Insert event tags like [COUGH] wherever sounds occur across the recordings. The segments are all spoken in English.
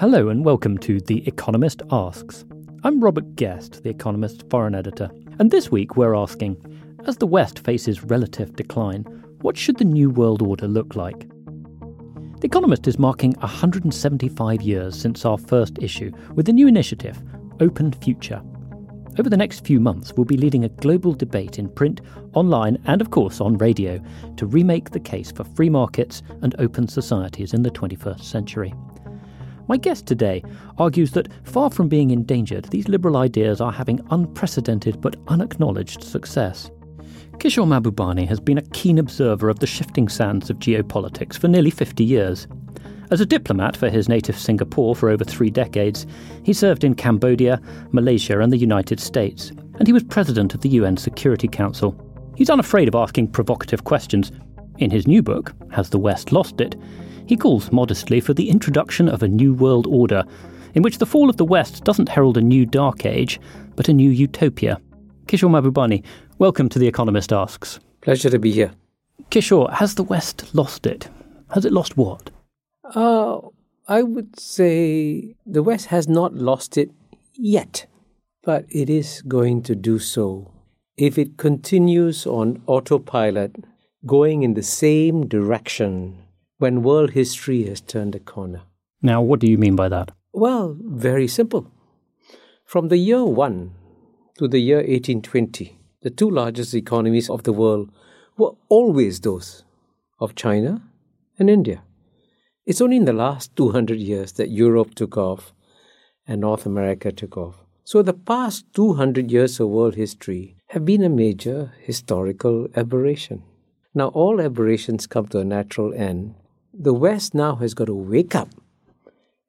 Hello and welcome to The Economist Asks. I'm Robert Guest, The Economist's foreign editor, and this week we're asking as the West faces relative decline, what should the New World Order look like? The Economist is marking 175 years since our first issue with a new initiative, Open Future. Over the next few months, we'll be leading a global debate in print, online, and of course on radio to remake the case for free markets and open societies in the 21st century. My guest today argues that far from being endangered, these liberal ideas are having unprecedented but unacknowledged success. Kishore Mahbubani has been a keen observer of the shifting sands of geopolitics for nearly 50 years. As a diplomat for his native Singapore for over three decades, he served in Cambodia, Malaysia, and the United States, and he was president of the UN Security Council. He's unafraid of asking provocative questions. In his new book, Has the West Lost It? He calls modestly for the introduction of a new world order, in which the fall of the West doesn't herald a new dark age, but a new utopia. Kishore Mahbubani, welcome to The Economist Asks. Pleasure to be here. Kishore, has the West lost it? Has it lost what? Uh, I would say the West has not lost it yet, but it is going to do so if it continues on autopilot, going in the same direction when world history has turned a corner. Now, what do you mean by that? Well, very simple. From the year 1 to the year 1820, the two largest economies of the world were always those of China and India. It's only in the last 200 years that Europe took off and North America took off. So the past 200 years of world history have been a major historical aberration. Now, all aberrations come to a natural end the West now has got to wake up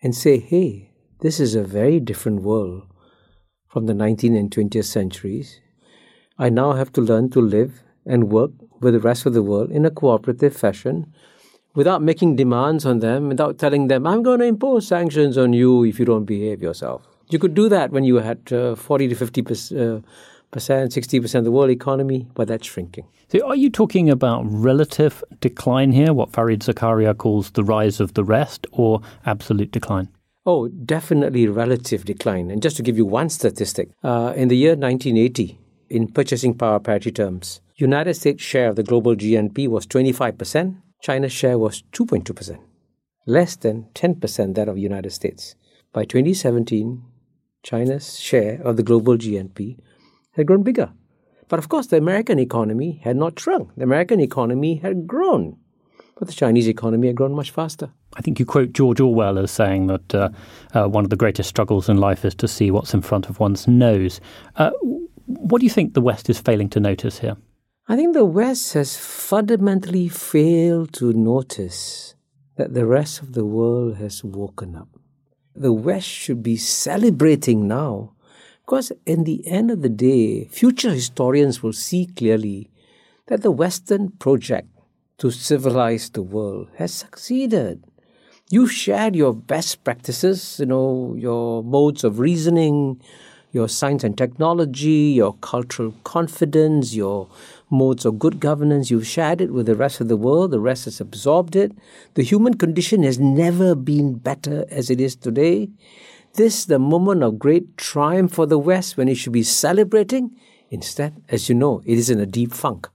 and say, hey, this is a very different world from the 19th and 20th centuries. I now have to learn to live and work with the rest of the world in a cooperative fashion without making demands on them, without telling them, I'm going to impose sanctions on you if you don't behave yourself. You could do that when you had uh, 40 to 50 percent. Uh, 60% of the world economy, but that's shrinking. So are you talking about relative decline here, what Fareed Zakaria calls the rise of the rest, or absolute decline? Oh, definitely relative decline. And just to give you one statistic, uh, in the year 1980, in purchasing power parity terms, United States share of the global GNP was 25%, China's share was 2.2%, less than 10% that of United States. By 2017, China's share of the global GNP had grown bigger. But of course, the American economy had not shrunk. The American economy had grown. But the Chinese economy had grown much faster. I think you quote George Orwell as saying that uh, uh, one of the greatest struggles in life is to see what's in front of one's nose. Uh, what do you think the West is failing to notice here? I think the West has fundamentally failed to notice that the rest of the world has woken up. The West should be celebrating now because in the end of the day, future historians will see clearly that the Western project to civilize the world has succeeded. You've shared your best practices, you know, your modes of reasoning, your science and technology, your cultural confidence, your modes of good governance. You've shared it with the rest of the world. The rest has absorbed it. The human condition has never been better as it is today this the moment of great triumph for the West when it should be celebrating? Instead, as you know, it is in a deep funk.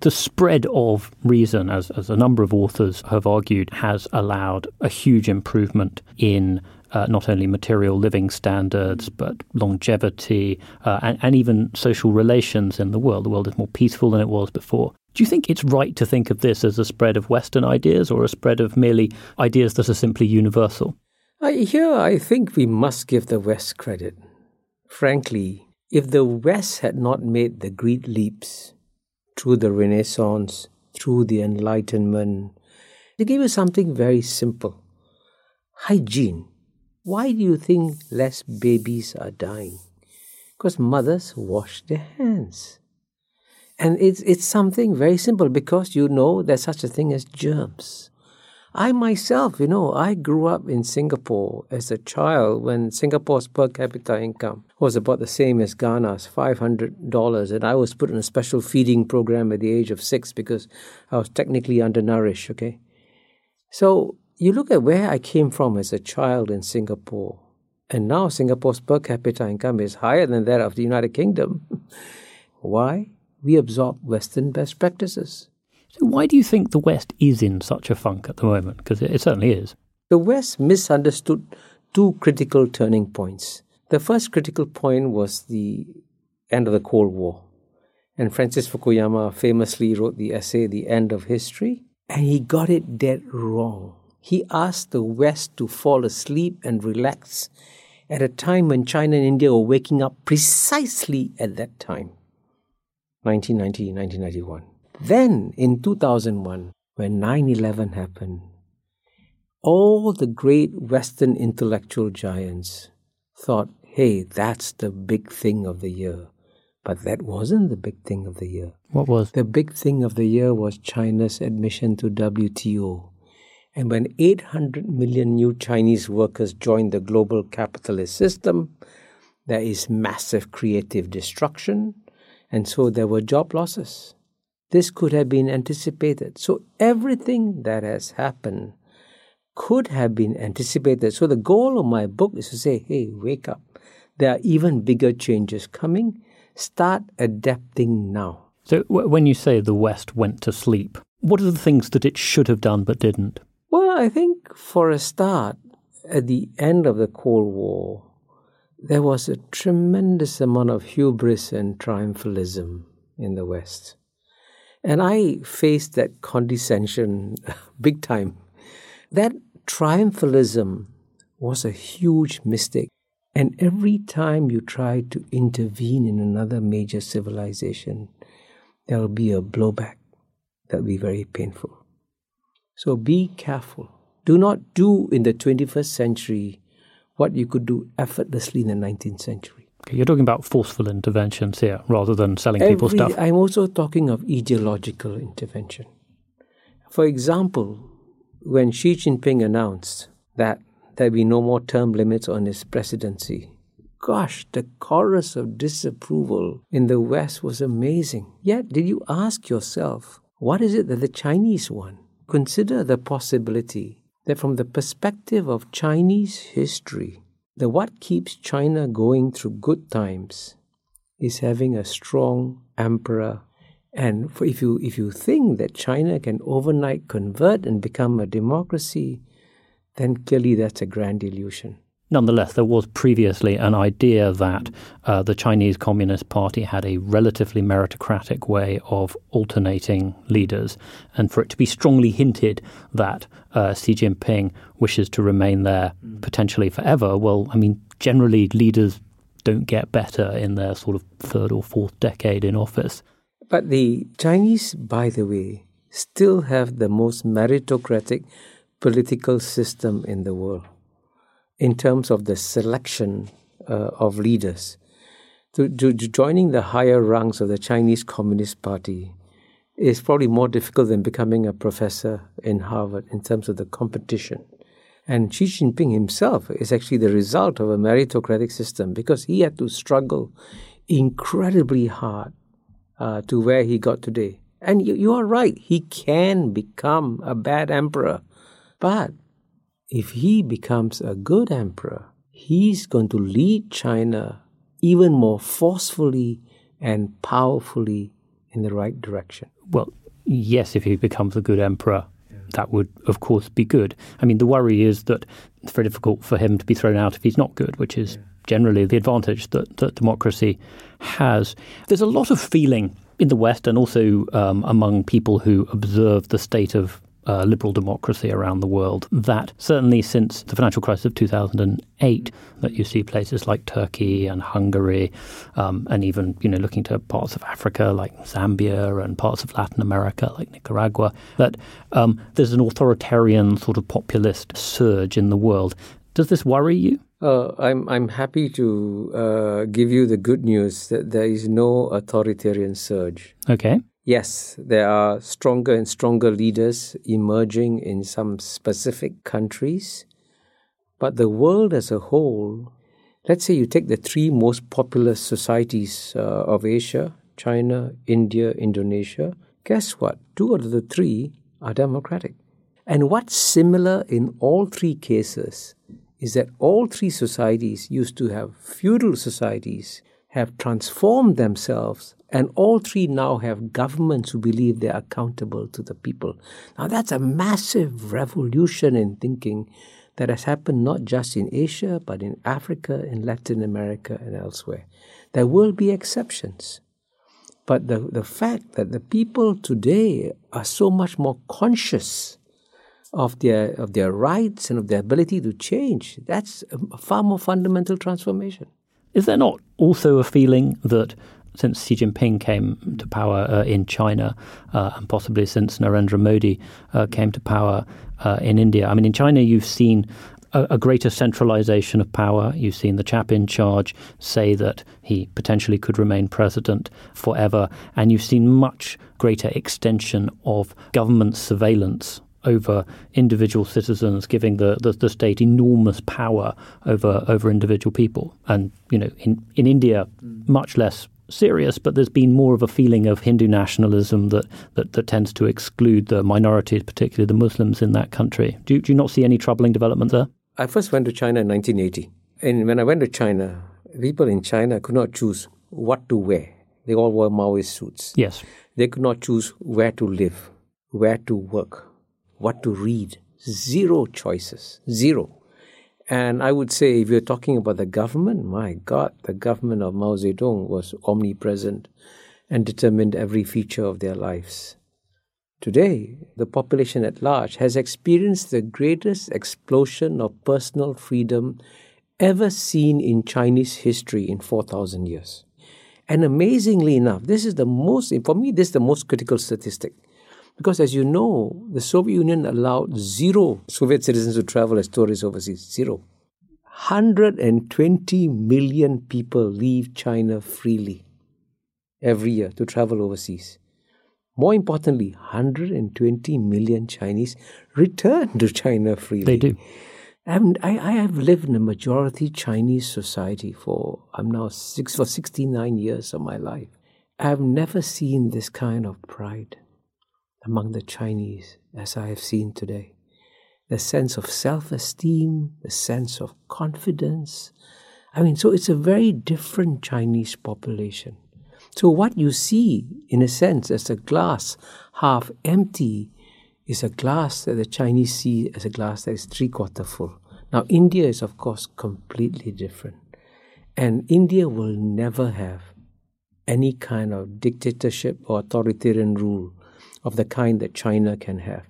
The spread of reason, as, as a number of authors have argued, has allowed a huge improvement in uh, not only material living standards, but longevity uh, and, and even social relations in the world. The world is more peaceful than it was before. Do you think it's right to think of this as a spread of Western ideas or a spread of merely ideas that are simply universal? I, here, I think we must give the West credit. Frankly, if the West had not made the great leaps through the Renaissance, through the Enlightenment. They gave us something very simple hygiene. Why do you think less babies are dying? Because mothers wash their hands. And it's, it's something very simple because you know there's such a thing as germs. I myself, you know, I grew up in Singapore as a child when Singapore's per capita income was about the same as Ghana's, $500. And I was put in a special feeding program at the age of six because I was technically undernourished, okay? So you look at where I came from as a child in Singapore, and now Singapore's per capita income is higher than that of the United Kingdom. [LAUGHS] Why? We absorb Western best practices. So, why do you think the West is in such a funk at the moment? Because it, it certainly is. The West misunderstood two critical turning points. The first critical point was the end of the Cold War. And Francis Fukuyama famously wrote the essay, The End of History, and he got it dead wrong. He asked the West to fall asleep and relax at a time when China and India were waking up precisely at that time 1990, 1991. Then in 2001, when 9 11 happened, all the great Western intellectual giants thought, hey, that's the big thing of the year. But that wasn't the big thing of the year. What was? The big thing of the year was China's admission to WTO. And when 800 million new Chinese workers joined the global capitalist system, there is massive creative destruction, and so there were job losses. This could have been anticipated. So everything that has happened could have been anticipated. So the goal of my book is to say, hey, wake up. There are even bigger changes coming. Start adapting now. So w- when you say the West went to sleep, what are the things that it should have done but didn't? Well, I think for a start, at the end of the Cold War, there was a tremendous amount of hubris and triumphalism in the West. And I faced that condescension [LAUGHS] big time. That triumphalism was a huge mistake. And every time you try to intervene in another major civilization, there will be a blowback that will be very painful. So be careful. Do not do in the 21st century what you could do effortlessly in the 19th century. Okay, you're talking about forceful interventions here rather than selling Every, people stuff. I'm also talking of ideological intervention. For example, when Xi Jinping announced that there'd be no more term limits on his presidency, gosh, the chorus of disapproval in the West was amazing. Yet, did you ask yourself, what is it that the Chinese want? Consider the possibility that from the perspective of Chinese history, the what keeps China going through good times is having a strong emperor. And if you if you think that China can overnight convert and become a democracy, then clearly that's a grand illusion. Nonetheless, there was previously an idea that uh, the Chinese Communist Party had a relatively meritocratic way of alternating leaders, and for it to be strongly hinted that uh, Xi Jinping wishes to remain there mm. potentially forever, well, I mean, generally leaders don't get better in their sort of third or fourth decade in office. But the Chinese, by the way, still have the most meritocratic political system in the world in terms of the selection uh, of leaders. To, to, to, joining the higher ranks of the Chinese Communist Party is probably more difficult than becoming a professor in Harvard in terms of the competition. And Xi Jinping himself is actually the result of a meritocratic system because he had to struggle incredibly hard uh, to where he got today. And you, you are right, he can become a bad emperor. But if he becomes a good emperor, he's going to lead China even more forcefully and powerfully in the right direction. Well, yes, if he becomes a good emperor, that would, of course, be good. I mean, the worry is that it's very difficult for him to be thrown out if he's not good, which is generally the advantage that, that democracy has. There's a lot of feeling in the West and also um, among people who observe the state of uh, liberal democracy around the world. That certainly since the financial crisis of 2008, that you see places like Turkey and Hungary, um, and even you know looking to parts of Africa like Zambia and parts of Latin America like Nicaragua, that um, there's an authoritarian sort of populist surge in the world. Does this worry you? Uh, I'm I'm happy to uh, give you the good news that there is no authoritarian surge. Okay. Yes, there are stronger and stronger leaders emerging in some specific countries, but the world as a whole, let's say you take the three most populous societies uh, of Asia China, India, Indonesia guess what? Two out of the three are democratic. And what's similar in all three cases is that all three societies used to have feudal societies have transformed themselves and all three now have governments who believe they're accountable to the people. Now, that's a massive revolution in thinking that has happened not just in Asia, but in Africa, in Latin America, and elsewhere. There will be exceptions. But the, the fact that the people today are so much more conscious of their, of their rights and of their ability to change, that's a far more fundamental transformation. Is there not also a feeling that since Xi Jinping came to power uh, in China, uh, and possibly since Narendra Modi uh, came to power uh, in India. I mean, in China, you've seen a, a, greater centralization of power. You've seen the chap in charge say that he potentially could remain president forever, and you've seen much greater extension of government surveillance over individual citizens, giving the, the, the, state enormous power over over individual people. And you know, in in India, mm. much less serious, but there's been more of a feeling of Hindu nationalism that, that, that tends to exclude the minorities, particularly the Muslims in that country. Do, do you not see any troubling development there? I first went to China in 1980. And when I went to China, people in China could not choose what to wear. They all wore Maoist suits. Yes. They could not choose where to live, where to work, what to read. Zero choices. Zero. And I would say, if you're talking about the government, my God, the government of Mao Zedong was omnipresent and determined every feature of their lives. Today, the population at large has experienced the greatest explosion of personal freedom ever seen in Chinese history in 4,000 years. And amazingly enough, this is the most, for me, this is the most critical statistic. Because as you know, the Soviet Union allowed zero Soviet citizens to travel as tourists overseas. Zero. 120 million people leave China freely every year to travel overseas. More importantly, 120 million Chinese return to China freely. They do. And I, I have lived in a majority Chinese society for I'm now six for 69 years of my life. I have never seen this kind of pride among the Chinese as I have seen today. The sense of self esteem, the sense of confidence. I mean, so it's a very different Chinese population. So, what you see, in a sense, as a glass half empty, is a glass that the Chinese see as a glass that is three quarter full. Now, India is, of course, completely different. And India will never have any kind of dictatorship or authoritarian rule of the kind that China can have.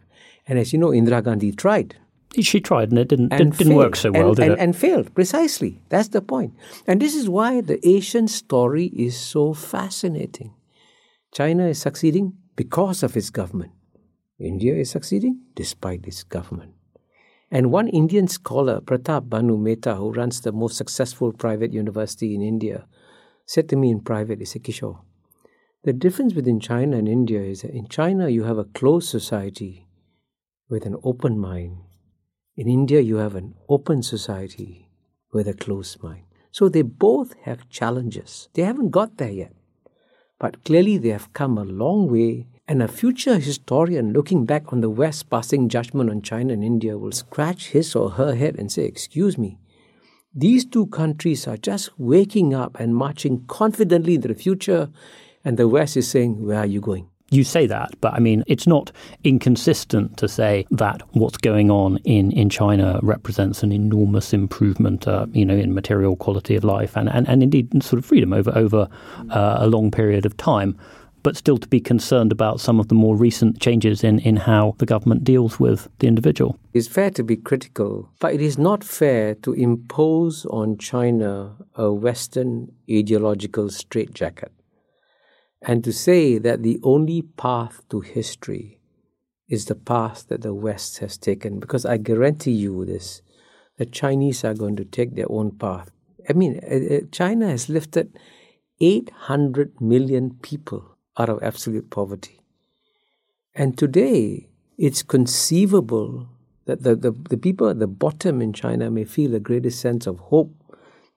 And as you know, Indira Gandhi tried. She tried, and it didn't and didn't, work so well, and, did and, it? And failed precisely. That's the point. And this is why the Asian story is so fascinating. China is succeeding because of its government. India is succeeding despite its government. And one Indian scholar, Pratap Bhanu Mehta, who runs the most successful private university in India, said to me in private, he said, Kishore, the difference between China and India is that in China you have a closed society with an open mind. In India you have an open society with a closed mind. So they both have challenges. They haven't got there yet. But clearly they have come a long way, and a future historian looking back on the West passing judgment on China and India will scratch his or her head and say, Excuse me, these two countries are just waking up and marching confidently into the future and the West is saying, Where are you going? You say that, but I mean, it's not inconsistent to say that what's going on in, in China represents an enormous improvement, uh, you know, in material quality of life and, and, and indeed sort of freedom over over uh, a long period of time. but still to be concerned about some of the more recent changes in, in how the government deals with the individual. It's fair to be critical, but it is not fair to impose on China a Western ideological straitjacket and to say that the only path to history is the path that the West has taken. Because I guarantee you this the Chinese are going to take their own path. I mean, uh, uh, China has lifted 800 million people out of absolute poverty. And today, it's conceivable that the, the, the people at the bottom in China may feel a greater sense of hope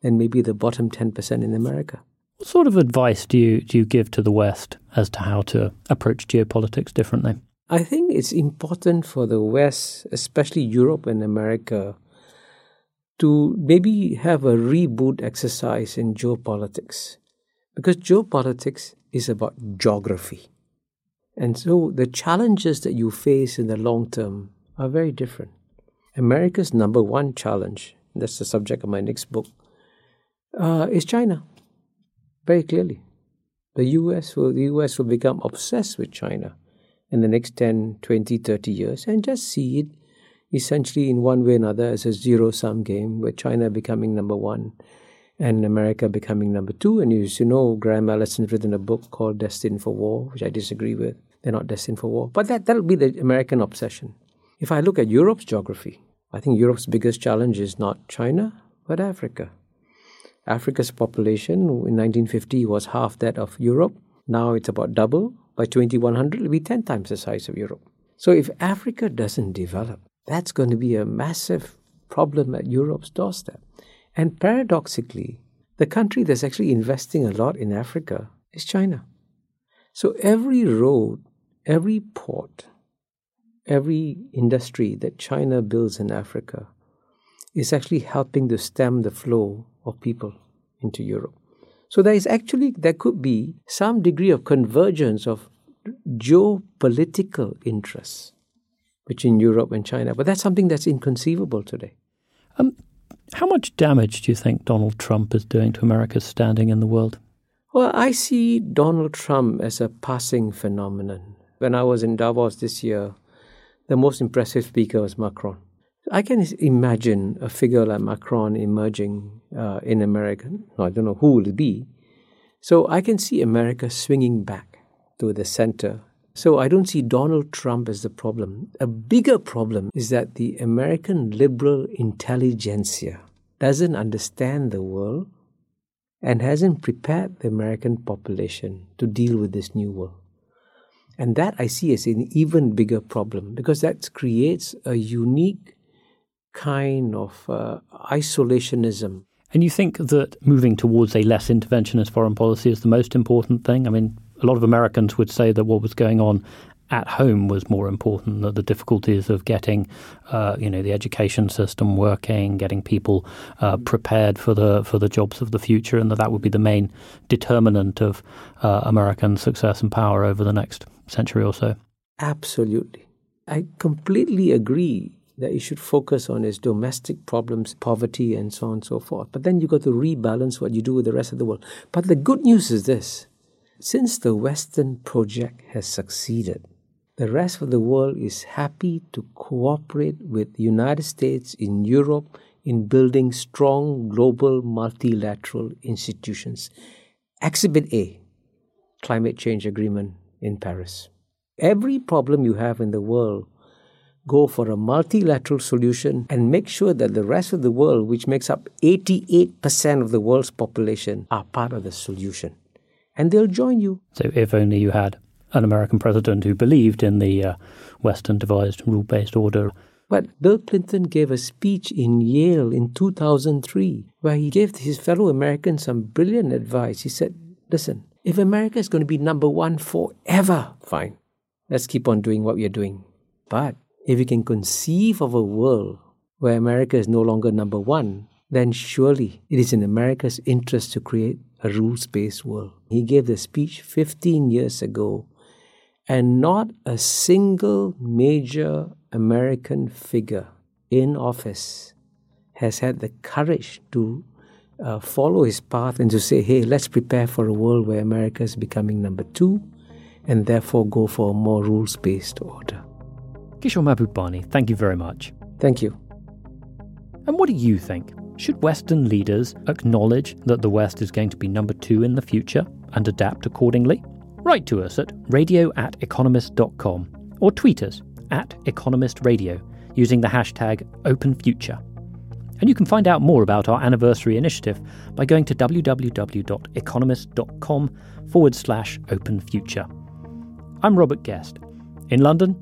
than maybe the bottom 10% in America. What sort of advice do you, do you give to the West as to how to approach geopolitics differently? I think it's important for the West, especially Europe and America, to maybe have a reboot exercise in geopolitics. Because geopolitics is about geography. And so the challenges that you face in the long term are very different. America's number one challenge, that's the subject of my next book, uh, is China. Very clearly. The US will the US will become obsessed with China in the next 10, 20, 30 years and just see it essentially in one way or another as a zero sum game where China becoming number one and America becoming number two. And as you know, Graham Allison's written a book called Destined for War, which I disagree with. They're not destined for war. But that, that'll be the American obsession. If I look at Europe's geography, I think Europe's biggest challenge is not China, but Africa. Africa's population in 1950 was half that of Europe. Now it's about double. By 2100, it'll be 10 times the size of Europe. So if Africa doesn't develop, that's going to be a massive problem at Europe's doorstep. And paradoxically, the country that's actually investing a lot in Africa is China. So every road, every port, every industry that China builds in Africa is actually helping to stem the flow of people into Europe. So there is actually there could be some degree of convergence of geopolitical interests between Europe and China, but that's something that's inconceivable today. Um, how much damage do you think Donald Trump is doing to America's standing in the world? Well, I see Donald Trump as a passing phenomenon. When I was in Davos this year, the most impressive speaker was Macron. I can imagine a figure like Macron emerging uh, in America. I don't know who will be. So I can see America swinging back to the center. So I don't see Donald Trump as the problem. A bigger problem is that the American liberal intelligentsia doesn't understand the world and hasn't prepared the American population to deal with this new world. And that I see as an even bigger problem because that creates a unique kind of uh, isolationism. And you think that moving towards a less interventionist foreign policy is the most important thing? I mean, a lot of Americans would say that what was going on at home was more important. That the difficulties of getting, uh, you know, the education system working, getting people uh, prepared for the for the jobs of the future, and that that would be the main determinant of uh, American success and power over the next century or so. Absolutely, I completely agree that you should focus on is domestic problems, poverty, and so on and so forth. But then you've got to rebalance what you do with the rest of the world. But the good news is this since the Western project has succeeded, the rest of the world is happy to cooperate with the United States in Europe in building strong global multilateral institutions. Exhibit A Climate Change Agreement in Paris. Every problem you have in the world, go for a multilateral solution and make sure that the rest of the world, which makes up 88% of the world's population, are part of the solution. And they'll join you. So, if only you had an American president who believed in the uh, Western devised rule based order. But Bill Clinton gave a speech in Yale in 2003 where he gave his fellow Americans some brilliant advice. He said, Listen, if America is going to be number one forever, fine, let's keep on doing what we are doing. But if we can conceive of a world where America is no longer number one, then surely it is in America's interest to create a rules based world. He gave the speech 15 years ago and not a single major American figure in office has had the courage to uh, follow his path and to say, hey, let's prepare for a world where America is becoming number two and therefore go for a more rules based order. Kishore Mahbubani, thank you very much. Thank you. And what do you think? Should Western leaders acknowledge that the West is going to be number two in the future and adapt accordingly? Write to us at radio at economist.com or tweet us at economistradio using the hashtag OpenFuture. And you can find out more about our anniversary initiative by going to www.economist.com forward slash open future. I'm Robert Guest. In London,